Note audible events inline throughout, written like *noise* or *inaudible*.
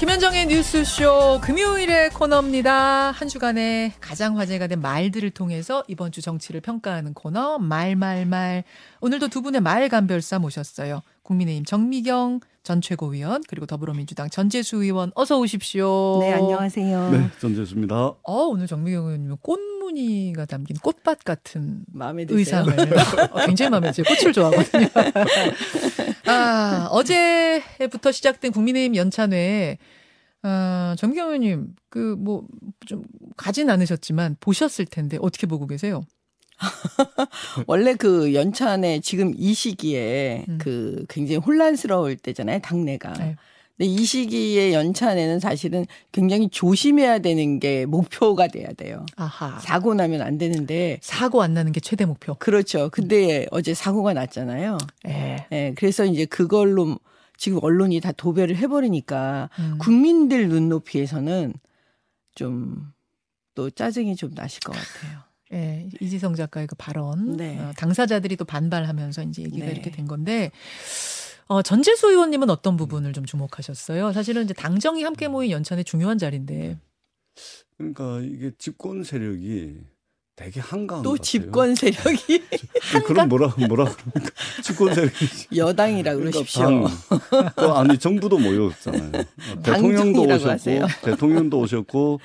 김현정의 뉴스쇼 금요일의 코너입니다. 한 주간에 가장 화제가 된 말들을 통해서 이번 주 정치를 평가하는 코너 말말말. 오늘도 두 분의 말감별사 모셨어요. 국민의힘 정미경 전 최고위원 그리고 더불어민주당 전재수 의원 어서 오십시오. 네 안녕하세요. 네 전재수입니다. 어 오늘 정미경 의원님 꽃 무늬가 담긴 꽃밭 같은 마음에 드세요? 의상을 *laughs* 어, 굉장히 마음에 들어요. 꽃을 좋아하거든요. *laughs* 아 어제부터 시작된 국민의힘 연찬회 아, 정경 의원님 그 뭐 좀 가진 않으셨지만 보셨을 텐데 어떻게 보고 계세요? *laughs* 원래 그 연찬에 지금 이 시기에 음. 그 굉장히 혼란스러울 때잖아요, 당내가. 네. 근데 이 시기에 연찬에는 사실은 굉장히 조심해야 되는 게 목표가 돼야 돼요. 아하. 사고 나면 안 되는데 사고 안 나는 게 최대 목표. 그렇죠. 근데 어제 사고가 났잖아요. 예. 예, 그래서 이제 그걸로 지금 언론이 다 도배를 해버리니까 음. 국민들 눈높이에서는 좀 또 짜증이 좀 나실 것 같아요. 예, 이지성 작가의 그 발언, 네. 어, 당사자들이 또 반발하면서 이제 얘기가 네. 이렇게 된 건데, 어, 전재수 의원님은 어떤 부분을 좀 주목하셨어요? 사실은 이제 당정이 함께 모인 연찬의 중요한 자리인데, 그러니까 이게 집권 세력이 되게 한가한 또것 같아요. 집권 세력이 *laughs* 그럼 뭐라 뭐라 그럽니까? 집권 세력이 여당이라 그러니까 그러십시오. 당, 그 아니 정부도 모였잖아요. 대통령도 당정이라고 오셨고 하세요. 대통령도 오셨고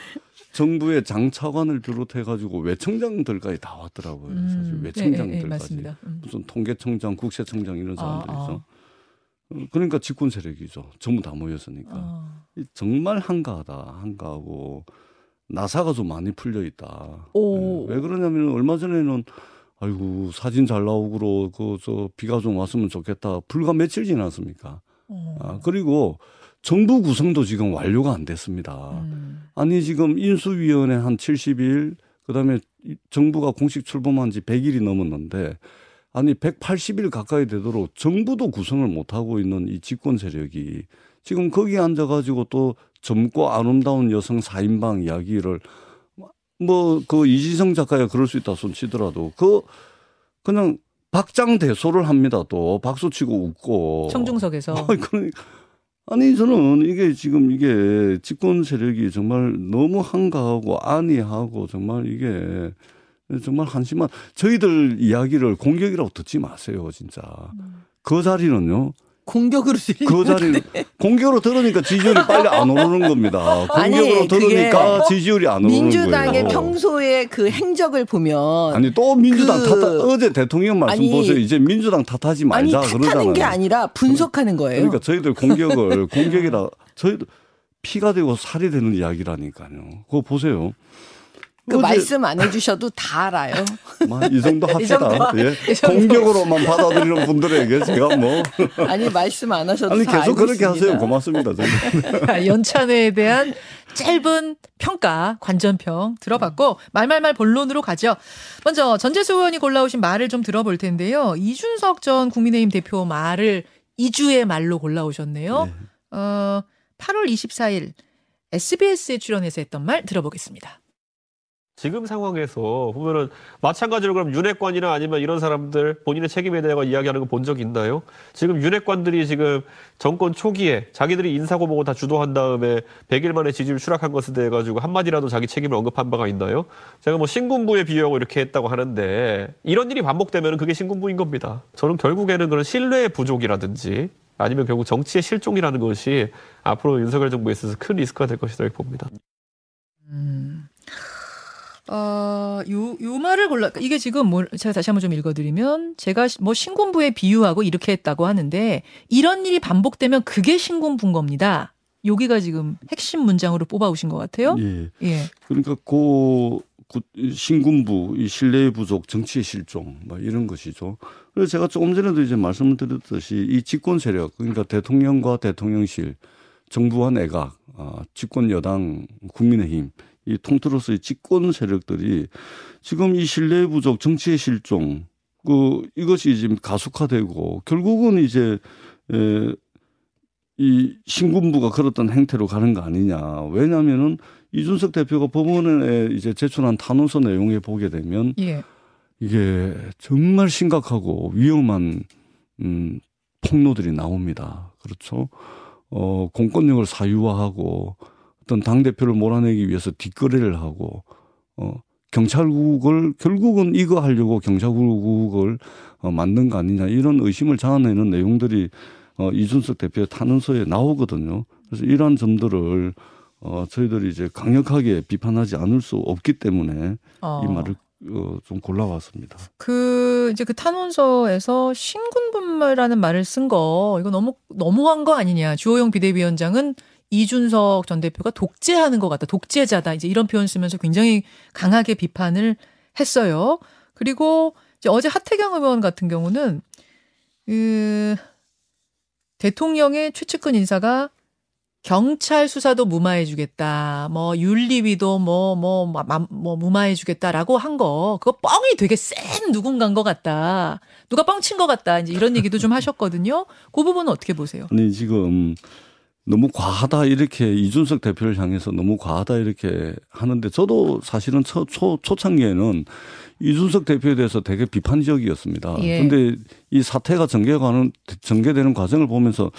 정부의 장차관을 비롯해 가지고 외청장들까지 다 왔더라고요. 사실 음, 예, 외청장들까지 예, 예. 음. 무슨 통계청장, 국세청장 이런 아, 사람들이 아. 어, 그러니까 집권 세력이죠. 전부 다 모였으니까. 어, 이 정말 한가하다. 한가하고 나사가 좀 많이 풀려 있다. 오. 예, 왜 그러냐면 얼마 전에는 아이고 사진 잘 나오고 그저 비가 좀 왔으면 좋겠다. 불과 며칠 지났습니까? 어, 아, 그리고 정부 구성도 지금 완료가 안 됐습니다. 음, 아니 지금 인수위원회 한 70일 그다음에 이 정부가 공식 출범한 지 100일이 넘었는데 아니 180일 가까이 되도록 정부도 구성을 못 하고 있는 이 집권 세력이 지금 거기 앉아 가지고 또 젊고 아름다운 여성 4인방 이야기를 뭐 그 이지성 작가야 그럴 수 있다 손 치더라도 그 그냥 박장대소를 합니다 또 박수 치고 웃고 청중석에서. *laughs* 아니, 아니 저는 이게 지금 이게 집권 세력이 정말 너무 한가하고 안이하고 정말 이게 정말 한심한 저희들 이야기를 공격이라고 듣지 마세요 진짜. 그 자리는요? 공격으로 그 자리는 공격으로 들으니까 지지율이 빨리 안 오르는 겁니다. 아니, 공격으로 들으니까 그게 지지율이 안 오르는 민주당의 거예요. 평소의 그 행적을 보면 아니 또 민주당 그- 탓하 어제 대통령 말씀 아니, 보세요. 이제 민주당 탓하지 아니 말자 탓하는 그러잖아요. 게 아니라 분석하는 거예요. 그러니까 저희들 공격을 *laughs* 공격이라 저희들 피가 되고 살이 되는 이야기라니까요. 그거 보세요. 그 말씀 안 해주셔도 다 알아요. *laughs* 뭐이 정도 이 정도, 합시다. 예. 이 정도. 공격으로만 받아들이는 분들에게 제가 뭐 *laughs* 아니 말씀 안 하셔도 아니 다 계속 알고 그렇게 있습니다. 하세요. 고맙습니다. 저는. *laughs* 연찬회에 대한 짧은 평가, 관전평 들어봤고 말말말 본론으로 가죠. 먼저 전재수 의원이 골라오신 말을 좀 들어볼 텐데요. 이준석 전 국민의힘 대표 말을 이주의 말로 골라오셨네요. 네. 어, 8월 24일 SBS에 출연해서 했던 말 들어보겠습니다. 지금 상황에서 보면은 마찬가지로 그럼 윤핵관이나 아니면 이런 사람들 본인의 책임에 대해 이야기하는 거 본 적 있나요? 지금 윤핵관들이 지금 정권 초기에 자기들이 인사고목을 다 주도한 다음에 100일 만에 지지율 추락한 것에 대해 가지고 한마디라도 자기 책임을 언급한 바가 있나요? 제가 뭐 신군부에 비유하고 이렇게 했다고 하는데 이런 일이 반복되면 그게 신군부인 겁니다. 저는 결국에는 그런 신뢰의 부족이라든지 아니면 결국 정치의 실종이라는 것이 앞으로 윤석열 정부에 있어서 큰 리스크가 될 것이다 이렇게 봅니다. 음. 어, 요, 요 말을 골라, 이게 지금 뭐, 제가 다시 한번 좀 읽어드리면, 제가 뭐 신군부에 비유하고 이렇게 했다고 하는데, 이런 일이 반복되면 그게 신군부인 겁니다. 여기가 지금 핵심 문장으로 뽑아오신 것 같아요. 예. 예. 그러니까 그, 그 신군부, 이 신뢰의 부족, 정치의 실종, 뭐 이런 것이죠. 그래서 제가 조금 전에도 이제 말씀을 드렸듯이 이 집권 세력, 그러니까 대통령과 대통령실, 정부와 내각, 아, 집권 여당, 국민의힘, 이 통틀어서 이 집권 세력들이 지금 이 신뢰의 부족, 정치의 실종, 그 이것이 지금 가속화되고 결국은 이제 에, 이 신군부가 그랬던 행태로 가는 거 아니냐. 왜냐하면은 이준석 대표가 법원에 이제 제출한 탄원서 내용에 보게 되면 예. 이게 정말 심각하고 위험한 음 폭로들이 나옵니다. 그렇죠. 어, 공권력을 사유화하고 어떤 당 대표를 몰아내기 위해서 뒷거래를 하고 어, 경찰국을 결국은 이거 하려고 경찰국을 어, 만든 거 아니냐 이런 의심을 자아내는 내용들이 어, 이준석 대표의 탄원서에 나오거든요. 그래서 이러한 점들을 어, 저희들이 이제 강력하게 비판하지 않을 수 없기 때문에 어. 이 말을 어, 좀 골라왔습니다. 그 이제 그 탄원서에서 신군분말이라는 말을 쓴 거 이거 너무 너무한 거 아니냐. 주호영 비대위원장은 이준석 전 대표가 독재하는 것 같다. 독재자다. 이제 이런 표현 쓰면서 굉장히 강하게 비판을 했어요. 그리고 이제 어제 하태경 의원 같은 경우는 그 대통령의 최측근 인사가 경찰 수사도 무마해주겠다. 뭐 윤리위도 뭐 뭐 뭐, 뭐, 뭐 무마해주겠다라고 한 거 그거 뻥이 되게 센 누군가인 것 같다. 누가 뻥친 것 같다. 이제 이런 얘기도 좀 하셨거든요. 그 부분은 어떻게 보세요? 아니 지금 너무 과하다 이렇게 이준석 대표를 향해서 너무 과하다 이렇게 하는데 저도 사실은 초, 초 초창기에는 이준석 대표에 대해서 되게 비판적이었습니다. 예. 근데 이 사태가 전개가는 전개되는 과정을 보면서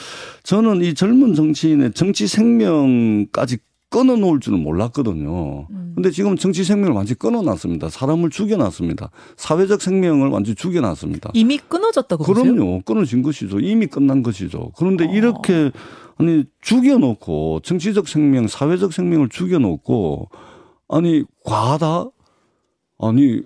저는 이 젊은 정치인의 정치 생명까지 끊어놓을 줄은 몰랐거든요. 음. 근데 지금 정치 생명을 완전히 끊어놨습니다. 사람을 죽여놨습니다. 사회적 생명을 완전히 죽여놨습니다. 이미 끊어졌다고 보세요? 그럼요. 끊어진 것이죠. 이미 끝난 것이죠. 그런데 어. 이렇게 아니 죽여놓고 정치적 생명, 사회적 생명을 죽여놓고 아니 과하다? 아니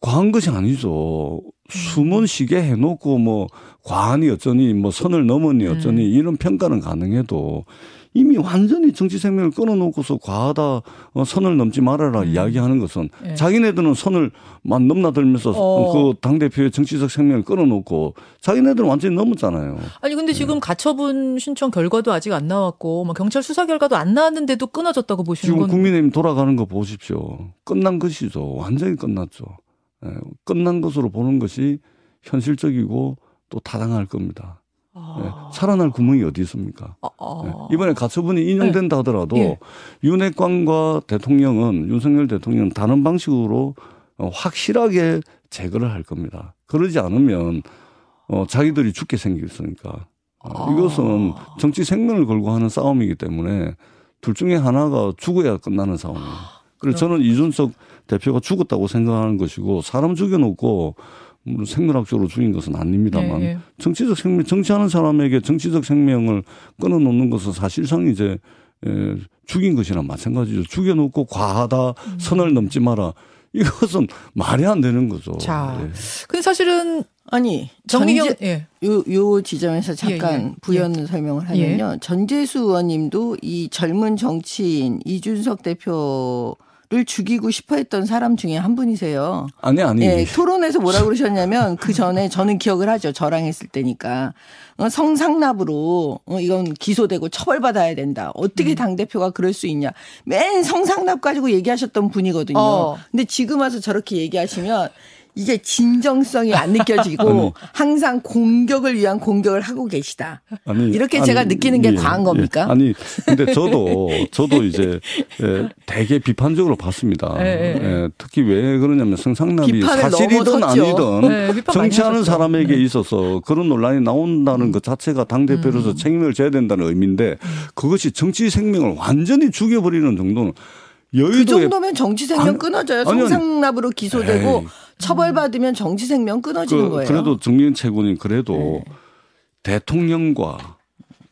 과한 것이 아니죠. 숨은 쉬게 해놓고 뭐 과하니 어쩌니 뭐 선을 넘으니 어쩌니 이런 평가는 가능해도 이미 완전히 정치 생명을 끊어놓고서 과하다 어, 선을 넘지 말아라 이야기하는 것은 예. 자기네들은 선을 막 넘나들면서 어. 그 당 대표의 정치적 생명을 끊어놓고 자기네들은 완전히 넘었잖아요. 아니 근데 지금 가처분 신청 결과도 아직 안 나왔고 뭐 경찰 수사 결과도 안 나왔는데도 끊어졌다고 보시는 지금 건 국민의힘 돌아가는 거 보십시오. 끝난 것이죠. 완전히 끝났죠. 예, 끝난 것으로 보는 것이 현실적이고 또 타당할 겁니다. 예, 아. 살아날 구멍이 어디 있습니까? 아, 아. 예, 이번에 가처분이 인용된다 하더라도 예. 윤핵관과 대통령은 윤석열 대통령은 다른 방식으로 어, 확실하게 제거를 할 겁니다. 그러지 않으면 어, 자기들이 죽게 생겼으니까 어, 아. 이것은 정치 생명을 걸고 하는 싸움이기 때문에 둘 중에 하나가 죽어야 끝나는 싸움이에요. 그래서 저는 이준석 대표가 죽었다고 생각하는 것이고 사람 죽여놓고 물론 생물학적으로 죽인 것은 아닙니다만 예, 예. 정치적 생명, 정치하는 사람에게 정치적 생명을 끊어놓는 것은 사실상 이제 에, 죽인 것이나 마찬가지죠. 죽여놓고 과하다, 음. 선을 넘지 마라. 이것은 말이 안 되는 거죠. 자. 예. 근데 사실은 아니 정미경 전재, 예. 요, 요 지점에서 잠깐 예, 예. 부연 설명을 하면요. 전재수 의원님도 이 젊은 정치인 이준석 대표 를 죽이고 싶어 했던 사람 중에 한 분이세요. 아니, 아니. 예, 토론에서 뭐라 그러셨냐면 그 전에 저는 기억을 하죠. 저랑 했을 때니까. 어, 성상납으로 어, 이건 기소되고 처벌받아야 된다. 음. 어떻게 당대표가 그럴 수 있냐. 맨 성상납 가지고 얘기하셨던 분이거든요. 어. 근데 지금 와서 저렇게 얘기하시면 이게 진정성이 안 느껴지고 *laughs* 항상 공격을 위한 공격을 하고 계시다. 아니, 이렇게 제가 느끼는 게 과한 겁니까? 아니, 근데 저도, *laughs* 저도 이제, 예, 되게 비판적으로 봤습니다. 예, 예. 예, 특히 왜 그러냐면 성상납이 사실이든. 아니든 네, 정치하는. 사람에게 네. 있어서 그런 논란이 나온다는 것 자체가 당 대표로서 음. 책임을 져야 된다는 의미인데 그것이 정치 생명을 완전히 죽여버리는 정도는 그 여의도에 정도면 정치 생명 아니, 끊어져요. 아니, 아니. 성상납으로 기소되고 에이. 처벌받으면 정치 생명 끊어지는 그, 거예요. 그래도 정경 최고님 그래도 네. 대통령과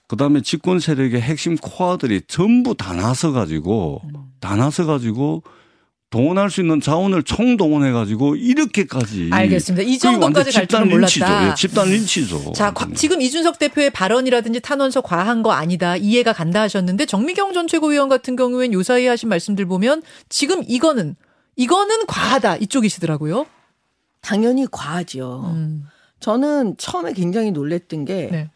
그다음에 집권 세력의 핵심 코어들이 전부 다 나서 가지고 음. 다 나서 가지고 동원할 수 있는 자원을 총동원해 가지고 이렇게까지 알겠습니다. 이 정도까지 갈 집단 줄은 린치죠. 몰랐다. 예, 집단 린치죠. 자, 과- 지금 이준석 대표의 발언이라든지 탄원서 과한 거 아니다. 이해가 간다 하셨는데 정미경 전 최고위원 같은 경우엔 요사이 하신 말씀들 보면 지금 이거는 이거는 과하다. 이쪽이시더라고요. 당연히 과하죠. 음. 저는 처음에 굉장히 놀랬던 게 네.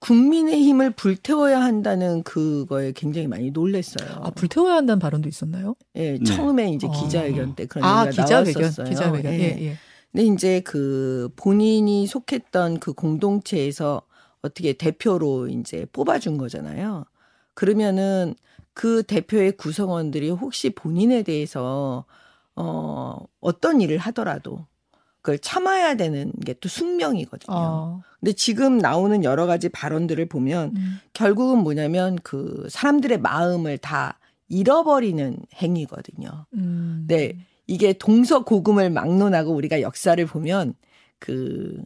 국민의 힘을 불태워야 한다는 그거에 굉장히 많이 놀랬어요. 아, 불태워야 한다는 발언도 있었나요? 예, 네. 처음에 이제 아. 기자회견 때 그런 아, 얘기가 기자회견. 나왔었어요. 기자회견. 예. 예, 예. 근데 이제 그 본인이 속했던 그 공동체에서 어떻게 대표로 이제 뽑아준 거잖아요. 그러면은 그 대표의 구성원들이 혹시 본인에 대해서 어 어떤 일을 하더라도 그걸 참아야 되는 게 또 숙명이거든요. 어. 근데 지금 나오는 여러 가지 발언들을 보면 음. 결국은 뭐냐면 그 사람들의 마음을 다 잃어버리는 행위거든요. 음. 네. 이게 동서고금을 막론하고 우리가 역사를 보면 그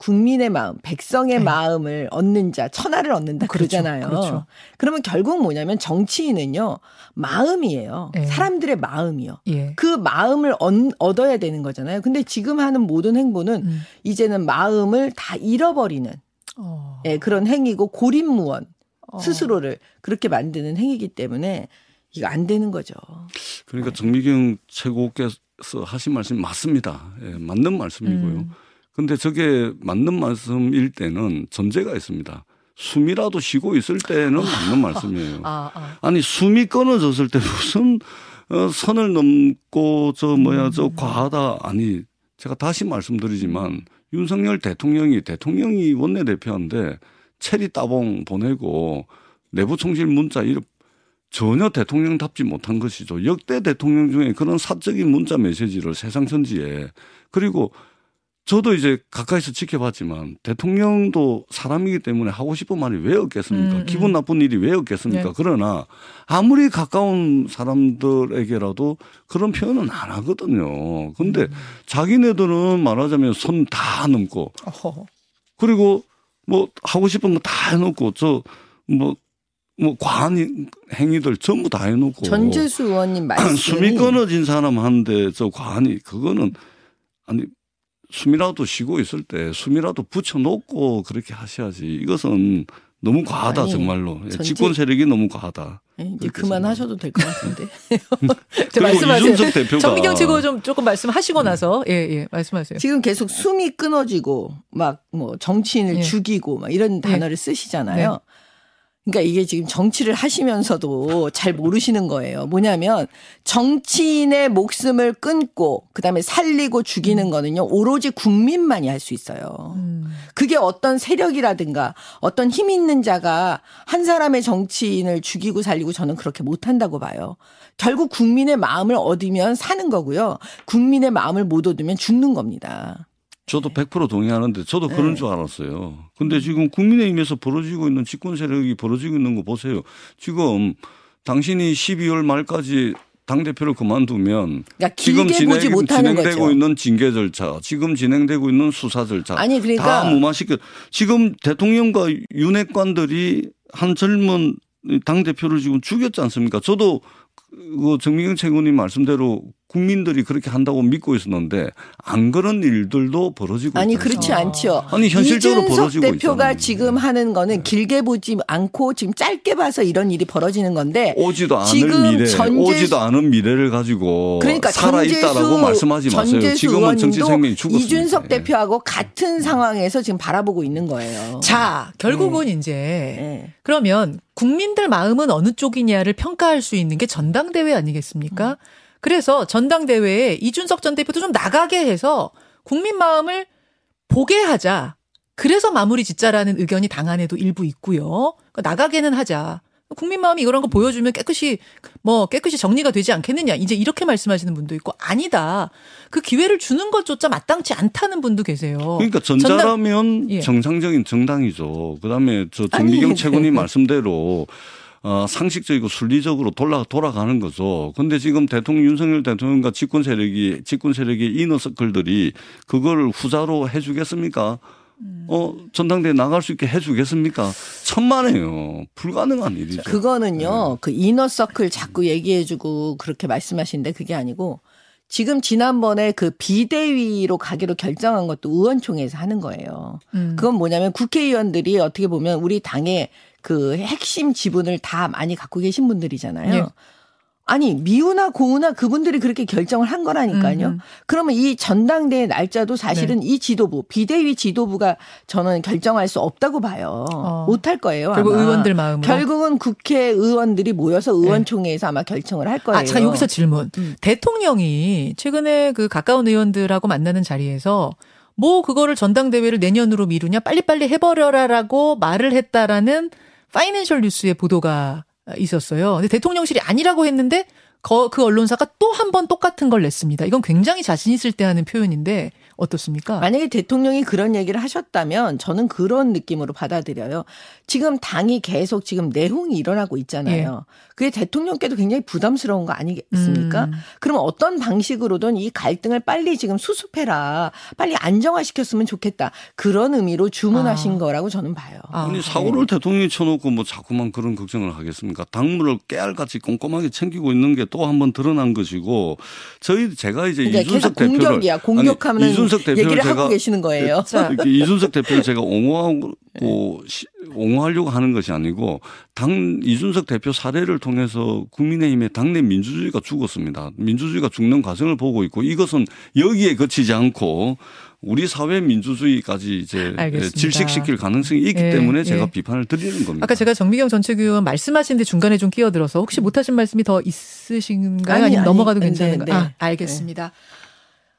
국민의 마음, 백성의 네. 마음을 얻는 자, 천하를 얻는다 그렇죠. 그러잖아요. 그렇죠. 그러면 결국 뭐냐면 정치인은요, 마음이에요. 네. 사람들의 마음이요. 예. 그 마음을 얻, 얻어야 되는 거잖아요. 근데 지금 하는 모든 행보는 음. 이제는 마음을 다 잃어버리는 어. 예, 그런 행위고 고립무원 어. 스스로를 그렇게 만드는 행위이기 때문에 이거 안 되는 거죠. 그러니까 정미경 최고께서 하신 말씀이 맞습니다. 예, 맞는 말씀이고요. 음. 근데 저게 맞는 말씀일 때는 전제가 있습니다. 숨이라도 쉬고 있을 때는 맞는 *laughs* 말씀이에요. 아, 아. 아니 숨이 끊어졌을 때 무슨 어, 선을 넘고 저 뭐야 음. 저 과하다 아니 제가 다시 말씀드리지만 윤석열 대통령이 대통령이 원내대표인데 체리 따봉 보내고 내부 총실 문자 이런 전혀 대통령답지 못한 것이죠. 역대 대통령 중에 그런 사적인 문자 메시지를 세상 천지에 그리고 저도 이제 가까이서 지켜봤지만 대통령도 사람이기 때문에 하고 싶은 말이 왜 없겠습니까? 음, 음. 기분 나쁜 일이 왜 없겠습니까? 네. 그러나 아무리 가까운 사람들에게라도 그런 표현은 안 하거든요. 근데 음. 자기네들은 말하자면 손 다 넘고 어허. 그리고 뭐 하고 싶은 거 다 해놓고 저뭐 뭐 과한 행위들 전부 다 해놓고 전재수 의원님 *clears throat* 말씀이 숨이 끊어진 사람한테 저 과한이 그거는 아니 숨이라도 쉬고 있을 때 숨이라도 붙여놓고 그렇게 하셔야지 이것은 너무 과하다 아니, 정말로 예, 전체- 집권 세력이 너무 과하다. 예, 이제 그만하셔도 될 것 같은데. *laughs* *laughs* 저 말씀하세요. 정미경 최고 좀 조금 말씀하시고 나서 예, 예. 말씀하세요. 지금 계속 숨이 끊어지고 막 뭐 정치인을 예. 죽이고 막 이런 단어를 쓰시잖아요. 네. 그러니까 이게 지금 정치를 하시면서도 잘 모르시는 거예요. 뭐냐면 정치인의 목숨을 끊고 그다음에 살리고 죽이는 거는요. 오로지 국민만이 할 수 있어요. 음. 그게 어떤 세력이라든가 어떤 힘 있는 자가 한 사람의 정치인을 죽이고 살리고 저는 그렇게 못 한다고 봐요. 결국 국민의 마음을 얻으면 사는 거고요. 국민의 마음을 못 얻으면 죽는 겁니다. 저도 100% 동의하는데 저도 네. 그런 줄 알았어요. 근데 지금 국민의힘에서 벌어지고 있는 집권 세력이 벌어지고 있는 거 보세요. 지금 당신이 12월 말까지 당 대표를 그만두면 그러니까 지금 진행, 거죠. 있는 징계 절차, 지금 진행되고 있는 수사 절차 아니 그러니까 다 무마시켜. 지금 대통령과 윤핵관들이 한 젊은 당 대표를 지금 죽였지 않습니까? 저도 그 정미경 최고님 말씀대로 국민들이 그렇게 한다고 믿고 있었는데 안 그런 일들도 벌어지고 아니 그렇지? 않죠. 아니 현실적으로 이준석 벌어지고 대표가 있잖아요. 지금 하는 거는 길게 보지 않고 지금 짧게 봐서 이런 일이 벌어지는 건데 오지도 않을 미래, 전재수- 오지도 않은 미래를 가지고 그러니까 살아 있다라고 전재수 말씀하지 마세요. 지금은 정치 생명이 죽었습니다. 이준석 예. 대표하고 같은 상황에서 지금 바라보고 있는 거예요. 자, 결국은 네. 이제 예. 그러면 국민들 마음은 어느 쪽이냐를 평가할 수 있는 게 전당대회 아니겠습니까? 그래서 전당대회에 이준석 전 대표도 좀 나가게 해서 국민 마음을 보게 하자. 그래서 마무리 짓자라는 의견이 당 안에도 일부 있고요. 그러니까 나가게는 하자. 국민 마음이 이런 거 보여주면 깨끗이 뭐 깨끗이 정리가 되지 않겠느냐. 이제 이렇게 말씀하시는 분도 있고 아니다. 그 기회를 주는 것조차 마땅치 않다는 분도 계세요. 그러니까 전자라면 예. 정상적인 정당이죠. 그다음에 저 정미경 네. 말씀대로 어, 상식적이고 순리적으로 돌아 돌아가는 거죠. 근데 지금 대통령 윤석열 대통령과 집권 세력이 집권 세력의 이너 서클들이 그걸 후자로 해주겠습니까? 음. 어 전당대회 나갈 수 있게 해주겠습니까? 천만에요. 불가능한 일이죠. 그거는요, 네. 그 이너서클 자꾸 얘기해주고 그렇게 말씀하시는데 그게 아니고 지금 지난번에 그 비대위로 가기로 결정한 것도 의원총회에서 하는 거예요. 음. 그건 뭐냐면 국회의원들이 어떻게 보면 우리 당의 그 핵심 지분을 다 많이 갖고 계신 분들이잖아요. 예. 아니 미우나 고우나 그분들이 그렇게 결정을 한 거라니까요. 음, 음. 그러면 이 전당대회 날짜도 사실은 이 지도부 비대위 지도부가 저는 결정할 수 없다고 봐요. 어. 못할 거예요. 결국 아마. 의원들 마음으로. 결국은 국회의원들이 모여서 의원총회에서 아마 결정을 할 거예요. 아, 자, 여기서 질문. 음. 대통령이 최근에 그 가까운 의원들하고 만나는 자리에서 뭐 그거를 전당대회를 내년으로 미루냐 빨리빨리 해버려라라고 말을 했다라는 파이낸셜 뉴스의 보도가 있었어요. 근데 대통령실이 아니라고 했는데 거, 그 언론사가 또 한 번 똑같은 걸 냈습니다. 이건 굉장히 자신 있을 때 하는 표현인데 어떻습니까? 만약에 대통령이 그런 얘기를 하셨다면 저는 그런 느낌으로 받아들여요. 지금 당이 계속 지금 내홍이 일어나고 있잖아요. 그게 대통령께도 굉장히 부담스러운 거 아니겠습니까? 음. 그러면 어떤 방식으로든 이 갈등을 빨리 지금 수습해라. 빨리 안정화시켰으면 좋겠다. 그런 의미로 주문하신 아. 거라고 저는 봐요. 아, 아니 사고를 대통령이 쳐놓고 뭐 자꾸만 그런 걱정을 하겠습니까? 당무를 깨알같이 꼼꼼하게 챙기고 있는 게 또 한 번 드러난 것이고 저희 제가 이제 그러니까 이준석 계속 대표를 공격이야. 공격하면 이준석 대표를 얘기를 제가 하고 계시는 거예요. *laughs* 이준석 대표를 제가 옹호하고 시- 옹호하려고 하는 것이 아니고 당 이준석 대표 사례를 통해서 국민의힘의 당내 민주주의가 죽었습니다. 민주주의가 죽는 과정을 보고 있고 이것은 여기에 그치지 않고 우리 사회 민주주의까지 이제 알겠습니다. 질식시킬 가능성이 있기 예, 때문에 제가 예. 비판을 드리는 겁니다. 아까 제가 정미경 전 최고위원 말씀하시는데 중간에 좀 끼어들어서 혹시 못하신 말씀이 더 있으신가요? 아니, 아니면 아니, 넘어가도 네, 괜찮은가요? 네. 아, 알겠습니다.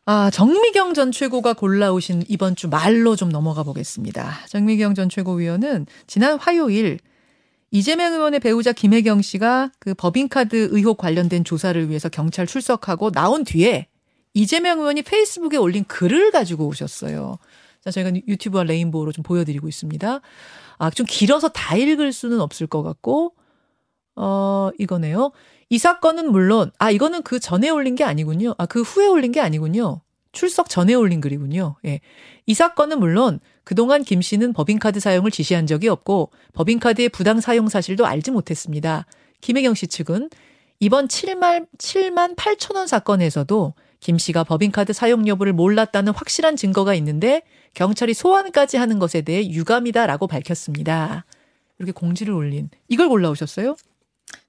아, 정미경 전 최고가 골라오신 이번 주 말로 좀 넘어가 보겠습니다. 정미경 전 최고위원은 지난 화요일 이재명 의원의 배우자 김혜경 씨가 그 법인카드 의혹 관련된 조사를 위해서 경찰 출석하고 나온 뒤에 이재명 의원이 페이스북에 올린 글을 가지고 오셨어요. 자, 저희가 유튜브와 레인보우로 좀 보여드리고 있습니다. 아, 좀 길어서 다 읽을 수는 없을 것 같고, 어, 이거네요. 이 사건은 물론, 아, 이거는 그 전에 올린 게 아니군요. 아, 그 후에 올린 게 아니군요. 출석 전에 올린 글이군요. 예. 이 사건은 물론 그동안 김 씨는 법인카드 사용을 지시한 적이 없고 법인카드의 부당 사용 사실도 알지 못했습니다. 김혜경 씨 측은 이번 7만, 7만 8천 원 사건에서도 김 씨가 법인카드 사용 여부를 몰랐다는 확실한 증거가 있는데 경찰이 소환까지 하는 것에 대해 유감이다라고 밝혔습니다. 이렇게 공지를 올린 이걸 골라오셨어요?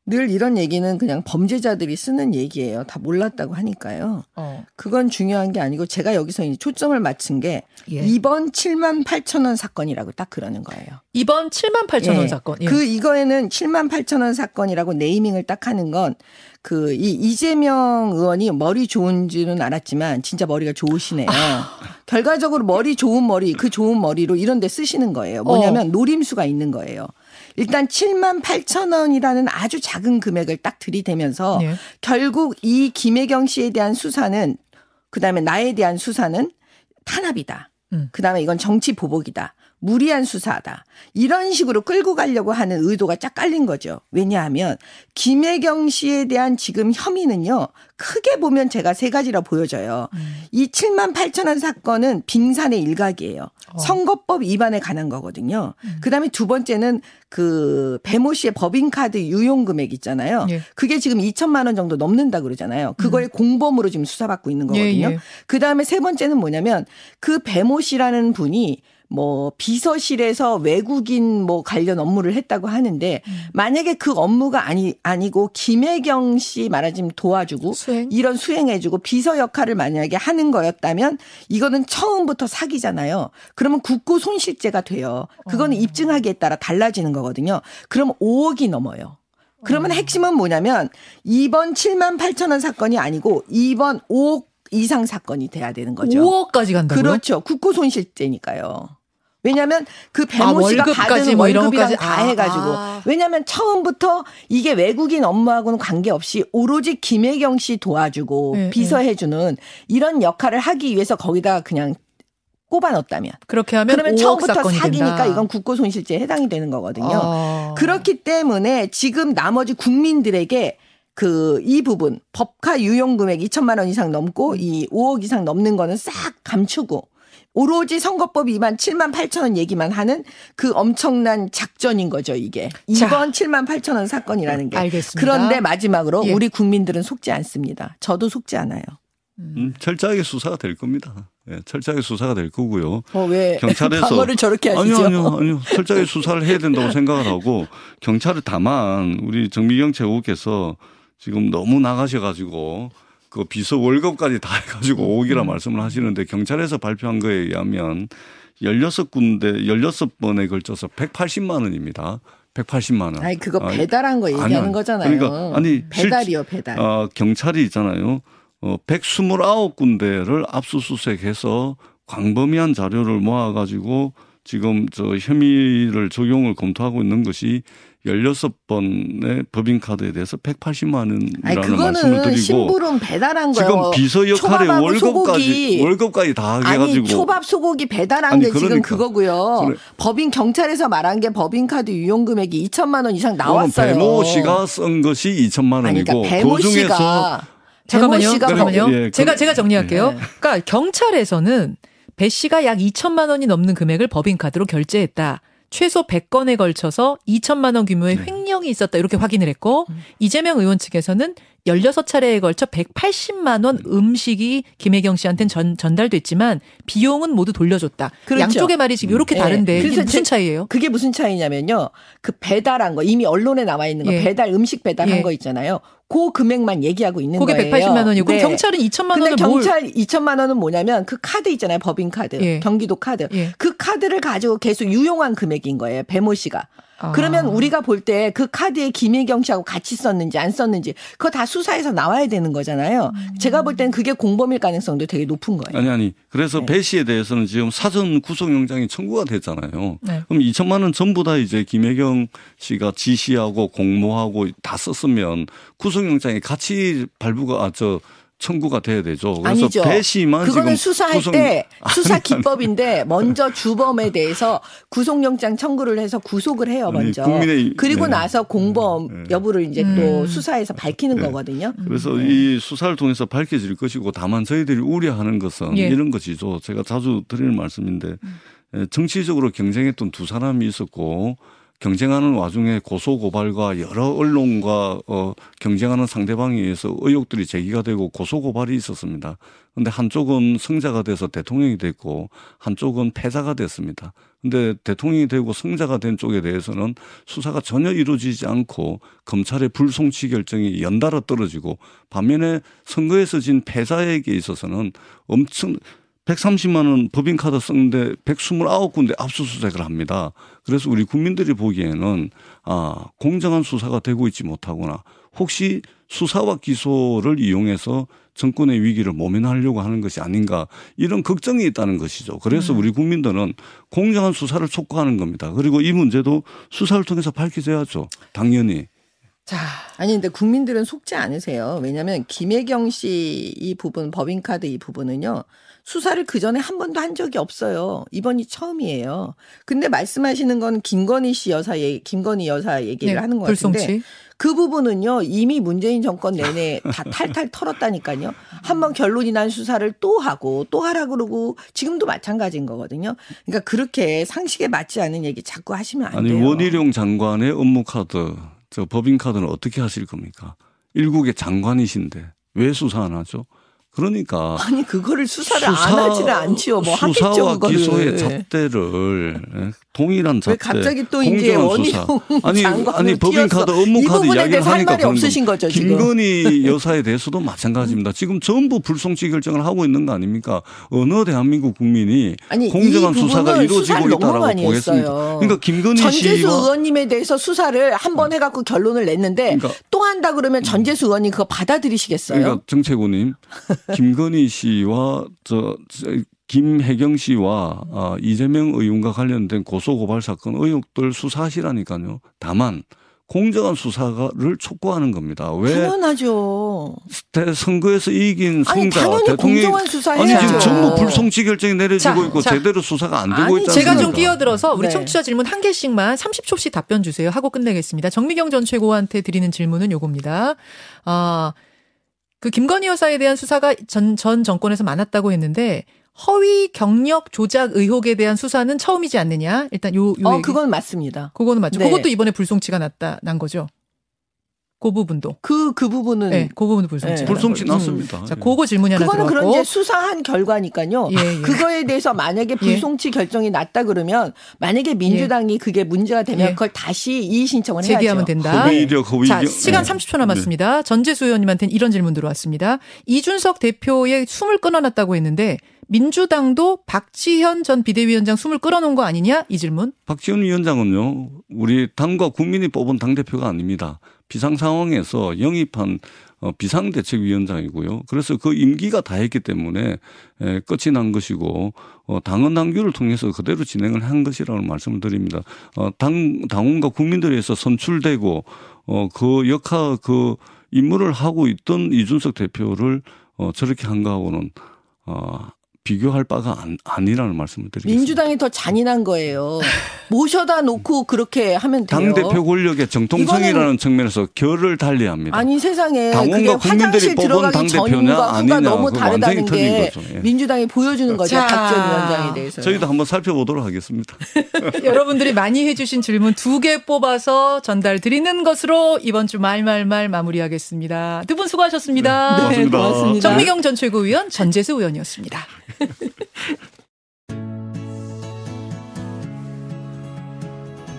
늘 이런 얘기는 그냥 범죄자들이 쓰는 얘기예요. 다 몰랐다고 하니까요. 어. 그건 중요한 게 아니고 제가 여기서 이제 초점을 맞춘 게 예. 이번 7만 8천 원 사건이라고 딱 그러는 거예요. 이번 7만 8천 원 예. 사건. 예. 그 이거에는 7만 8천 원 사건이라고 네이밍을 딱 하는 건 그 이 이재명 의원이 머리 좋은지는 알았지만 진짜 머리가 좋으시네요. 아. *laughs* 결과적으로 머리 좋은 머리 그 좋은 머리로 이런 데 쓰시는 거예요. 뭐냐면 어. 노림수가 있는 거예요. 일단 7만 8천 원이라는 아주 작은 금액을 딱 들이대면서 예. 결국 이 김혜경 씨에 대한 수사는 그다음에 나에 대한 수사는 탄압이다. 음. 그다음에 이건 정치 보복이다. 무리한 수사다. 이런 식으로 끌고 가려고 하는 의도가 쫙 깔린 거죠. 왜냐하면 김혜경 씨에 대한 지금 혐의는요. 크게 보면 제가 세 가지로 보여져요. 음. 이 7만 8천 원 사건은 빙산의 일각이에요. 어. 선거법 위반에 관한 거거든요. 그다음에 두 번째는 그 배모 씨의 법인카드 유용 금액 있잖아요. 예. 그게 지금 2천만 원 정도 넘는다 그러잖아요. 그거의 공범으로 지금 수사받고 있는 거거든요. 예, 예. 그 다음에 세 번째는 뭐냐면 그 배모 씨라는 분이 뭐 비서실에서 외국인 뭐 관련 업무를 했다고 하는데 만약에 그 업무가 아니 아니고 김혜경 씨 말하자면 도와주고 수행? 이런 수행해주고 비서 역할을 만약에 하는 거였다면 이거는 처음부터 사기잖아요. 그러면 국고 손실죄가 돼요. 그거는 입증하기에 따라 달라지는 거거든요. 그럼 5억이 넘어요. 그러면 핵심은 뭐냐면 이번 7만 8천 원 사건이 아니고 이번 5억 이상 사건이 돼야 되는 거죠. 5억까지 간다고요? 그렇죠. 국고 손실죄니까요. 왜냐하면 그 아, 배모 씨가 월급까지 받은 뭐 월급이랑. 다 아, 해가지고 아. 왜냐하면 처음부터 이게 외국인 업무하고는 관계없이 오로지 김혜경 씨 도와주고 네, 비서해주는 이런 역할을 하기 위해서 거기다 그냥 꼽아 넣었다면 그렇게 하면 그러면 5억 처음부터 사기니까 된다. 이건 국고 손실죄에 해당이 되는 거거든요. 아. 그렇기 때문에 지금 나머지 국민들에게 그 이 부분 법카 유용 금액 2천만 원 이상 넘고 이 5억 이상 넘는 거는 싹 감추고 오로지 선거법 위반 7만 8천 원 얘기만 하는 그 엄청난 작전인 거죠, 이게. 자. 이번 7만 8천 원 사건이라는 게. 알겠습니다. 그런데 마지막으로 예. 우리 국민들은 속지 않습니다. 저도 속지 않아요. 음, 철저하게 수사가 될 겁니다. 예, 철저하게 수사가 될 거고요. 어, 왜 경찰에서 *laughs* 방어를 저렇게 하시죠? 아니요, 아니요, 아니요. 철저하게 수사를 해야 된다고 생각을 하고 경찰을 다만 우리 정미경 최고께서 지금 너무 나가셔 가지고 그 비서 월급까지 다 해가지고 음. 5억이라 말씀을 하시는데 경찰에서 발표한 거에 의하면 16군데 16번에 걸쳐서 180만 원입니다. 180만 원. 아니 그거 아, 배달한 거 얘기하는 아니요. 거잖아요. 그러니까 아니 배달이요, 배달. 어, 경찰이 있잖아요. 어, 129군데를 압수수색해서 광범위한 자료를 모아가지고 지금 저 혐의를 적용을 검토하고 있는 것이 16번의 법인카드에 대해서 180만 아니 원이라는 말씀을 그거는 드리고 심부름 배달한 지금 거예요. 비서 역할에 월급까지 소고기. 월급까지 다 아니 해가지고 초밥 소고기 배달한 아니, 게 지금 그러니까. 그거고요. 그래. 법인 경찰에서 말한 게 법인카드 유용 금액이 2천만 원 이상 나왔어요. 배모 씨가 쓴 것이 2천만 아니, 원이고 그러니까 배모 그 중에서 씨가 잠깐만요. 잠깐만요. 예, 그- 제가 제가 정리할게요. 네. 그러니까 경찰에서는 배 씨가 약 2천만 원이 넘는 금액을 법인카드로 결제했다. 최소 100건에 걸쳐서 2천만 원 규모의 네. 횡령이 있었다. 이렇게 확인을 했고 음. 이재명 의원 측에서는 16차례에 걸쳐 180만 원 음식이 김혜경 씨한테는 전, 전달됐지만 비용은 모두 돌려줬다. 그렇죠. 양쪽의 말이 지금 이렇게 네. 다른데 이게 그래서 무슨 제- 차이예요? 그게 무슨 차이냐면요. 그 배달한 거 이미 언론에 나와 있는 거 예. 배달 음식 배달한 예. 거 있잖아요. 그 금액만 얘기하고 있는 그게 거예요. 180만 원이고 네. 경찰은 2천만 근데 원을 뭘 경찰 2천만 원은 뭐냐면 그 카드 있잖아요. 법인 카드. 예. 경기도 카드. 예. 그 카드를 가지고 계속 유용한 금액인 거예요. 배모 씨가. 그러면 아. 우리가 볼 때 그 카드에 김혜경 씨하고 같이 썼는지 안 썼는지 그거 다 수사해서 나와야 되는 거잖아요. 음. 제가 볼 때는 그게 공범일 가능성도 되게 높은 거예요. 아니 아니 그래서 네. 배 씨에 대해서는 지금 사전 구속영장이 청구가 됐잖아요. 네. 그럼 2천만 원 전부 다 이제 김혜경 씨가 지시하고 공모하고 다 썼으면 구속영장이 같이 발부가 아, 저 청구가 돼야 되죠. 그래서 아니죠. 배 씨만 그거는 지금 수사할 구속- 때 *laughs* 수사 기법인데 먼저 주범에 대해서 구속영장 청구를 해서 구속을 해요 아니, 먼저. 국민의- 그리고 네. 나서 공범 네. 여부를 이제 음. 또 수사해서 밝히는 네. 거거든요. 그래서 이 수사를 통해서 밝혀질 것이고 다만 저희들이 우려하는 것은 예. 이런 것이죠. 제가 자주 드리는 말씀인데 에, 정치적으로 경쟁했던 두 사람이 있었고 경쟁하는 와중에 고소 고발과 여러 언론과 어, 경쟁하는 상대방에 의해서 의혹들이 제기가 되고 고소 고발이 있었습니다. 근데 한쪽은 성자가 돼서 대통령이 됐고 한쪽은 패자가 됐습니다. 근데 대통령이 되고 성자가 된 쪽에 대해서는 수사가 전혀 이루어지지 않고 검찰의 불송치 결정이 연달아 떨어지고 반면에 선거에서 진 패자에게 있어서는 엄청 130만 원 법인카드 썼는데 129군데 압수수색을 합니다. 그래서 우리 국민들이 보기에는 아, 공정한 수사가 되고 있지 못하거나 혹시 수사와 기소를 이용해서 정권의 위기를 모면하려고 하는 것이 아닌가 이런 걱정이 있다는 것이죠. 그래서 우리 국민들은 공정한 수사를 촉구하는 겁니다. 그리고 이 문제도 수사를 통해서 밝혀져야죠. 당연히. 자, 아니 근데 국민들은 속지 않으세요. 왜냐하면 김혜경 씨 이 부분 법인카드 이 부분은요 수사를 그 전에 한 번도 한 적이 없어요. 이번이 처음이에요. 근데 말씀하시는 건 김건희 씨 여사 얘기, 김건희 여사 얘기를 네, 하는 것 같은데. 그 부분은요 이미 문재인 정권 내내 다 *laughs* 탈탈 털었다니까요. 한 번 결론이 난 수사를 또 하고 또 하라 그러고 지금도 마찬가지인 거거든요. 그러니까 그렇게 상식에 맞지 않는 얘기 자꾸 하시면 안 아니 돼요. 원희룡 장관의 업무 카드, 저 법인 카드는 어떻게 하실 겁니까? 일국의 장관이신데 왜 수사 안 하죠? 그러니까 아니 그거를 수사를 안 하지를 않지요. 뭐 하겠죠 수사와 그거를. 기소의 잣대를 예, 동일한 잣대. 왜 갑자기 또 이제 원희룡 수사. *laughs* 아니 아니 법인? 카드 업무 이 카드 이야기를 하니까 말이 없으신. 거죠, 지금? 김건희 *laughs* 여사에 대해서도 마찬가지입니다. 지금 전부 불송치 결정을 하고 있는 거 아닙니까? 어느 대한민국 국민이 아니, 공정한 이 수사가 이루어지고 있다라고 보겠습니다. 그러니까 김건희 전재수 의원님에 대해서 수사를 한 번 해갖고 결론을 냈는데 그러니까- 또 한다 그러면 전재수 의원님 그거 받아들이시겠어요? 그러니까 정채구님, 김건희 씨와 저, 저 김혜경 씨와 아, 이재명 의원과 관련된 고소 고발 사건 의혹들 수사하시라니까요. 다만 공정한 수사를 촉구하는 겁니다. 왜 당연하죠. 대- 선거에서 이긴 당연히 대통령이 공정한 아니 수사해야죠. 지금 전부 불송치 결정이 내려지고 자, 있고 자. 제대로 수사가 안 되고 있지 제가? 좀 끼어들어서 우리 네. 청취자 질문 한 개씩만 30초씩 답변 주세요 하고 끝내겠습니다. 정미경 전 최고한테 드리는 질문은 요겁니다. 아, 그 김건희 여사에 대한 수사가 전, 전 정권에서 많았다고 했는데 허위 경력 조작 의혹에 대한 수사는 처음이지 않느냐? 일단 요, 요 어 얘기. 그건 맞습니다. 그거는 맞죠. 네. 그것도 이번에 불송치가 났다 난 거죠. 그 부분도. 그그 부분은 네, 그 부분도 불송치. 네. 불송치 음. 났습니다. 자, 그거 질문이 하나 그거는 그런 들어왔고. 이제 수사한 결과니까요. 예, 예. 그거에 대해서 만약에 *laughs* 불송치 결정이 났다 그러면 만약에 민주당이 그게 문제가 되면 예. 그걸 다시 이의 신청을 제기하면 해야죠. 된다. 허위력, 허위경. 자, 시간 네. 30초 남았습니다. 전재수 의원님한테는 이런 질문 들어왔습니다. 이준석 대표의 숨을 끊어놨다고 했는데 민주당도 박지현 전 비대위원장 숨을 끌어놓은 거 아니냐? 이 질문. 박지원 위원장은요, 우리 당과 국민이 뽑은 당 대표가 아닙니다. 비상 상황에서 영입한 어, 비상대책위원장이고요. 그래서 그 임기가 다 했기 때문에 에, 끝이 난 것이고 어, 당헌 당규를 통해서 그대로 진행을 한 것이라는 말씀을 드립니다. 어, 당 당원과 국민들에서 선출되고 어, 그 역할 그 임무를 하고 있던 이준석 대표를 어, 저렇게 한 거하고는 어, 비교할 바가 안, 아니라는 말씀을 드리겠습니다. 민주당이 더 잔인한 거예요. *laughs* 모셔다 놓고 그렇게 하면 돼요. 당 대표 권력의 정통성이라는 측면에서 결을 달리합니다. 아니 세상에 당원과 그게 국민들이 화장실 뽑은 당 대표냐 전과 후가 아니냐, 너무 다르다는 게 거죠. 예. 민주당이 보여주는 거죠. 자. 박전 위원장에 대해서. 저희도 한번 살펴보도록 하겠습니다. *laughs* 여러분들이 많이 해주신 질문 두 개 뽑아서 전달 드리는 것으로 이번 주 말말말 마무리하겠습니다. 두 분 수고하셨습니다. 네, 고맙습니다. 고맙습니다. 정미경 전 최고위원 전재수 의원이었습니다. *laughs*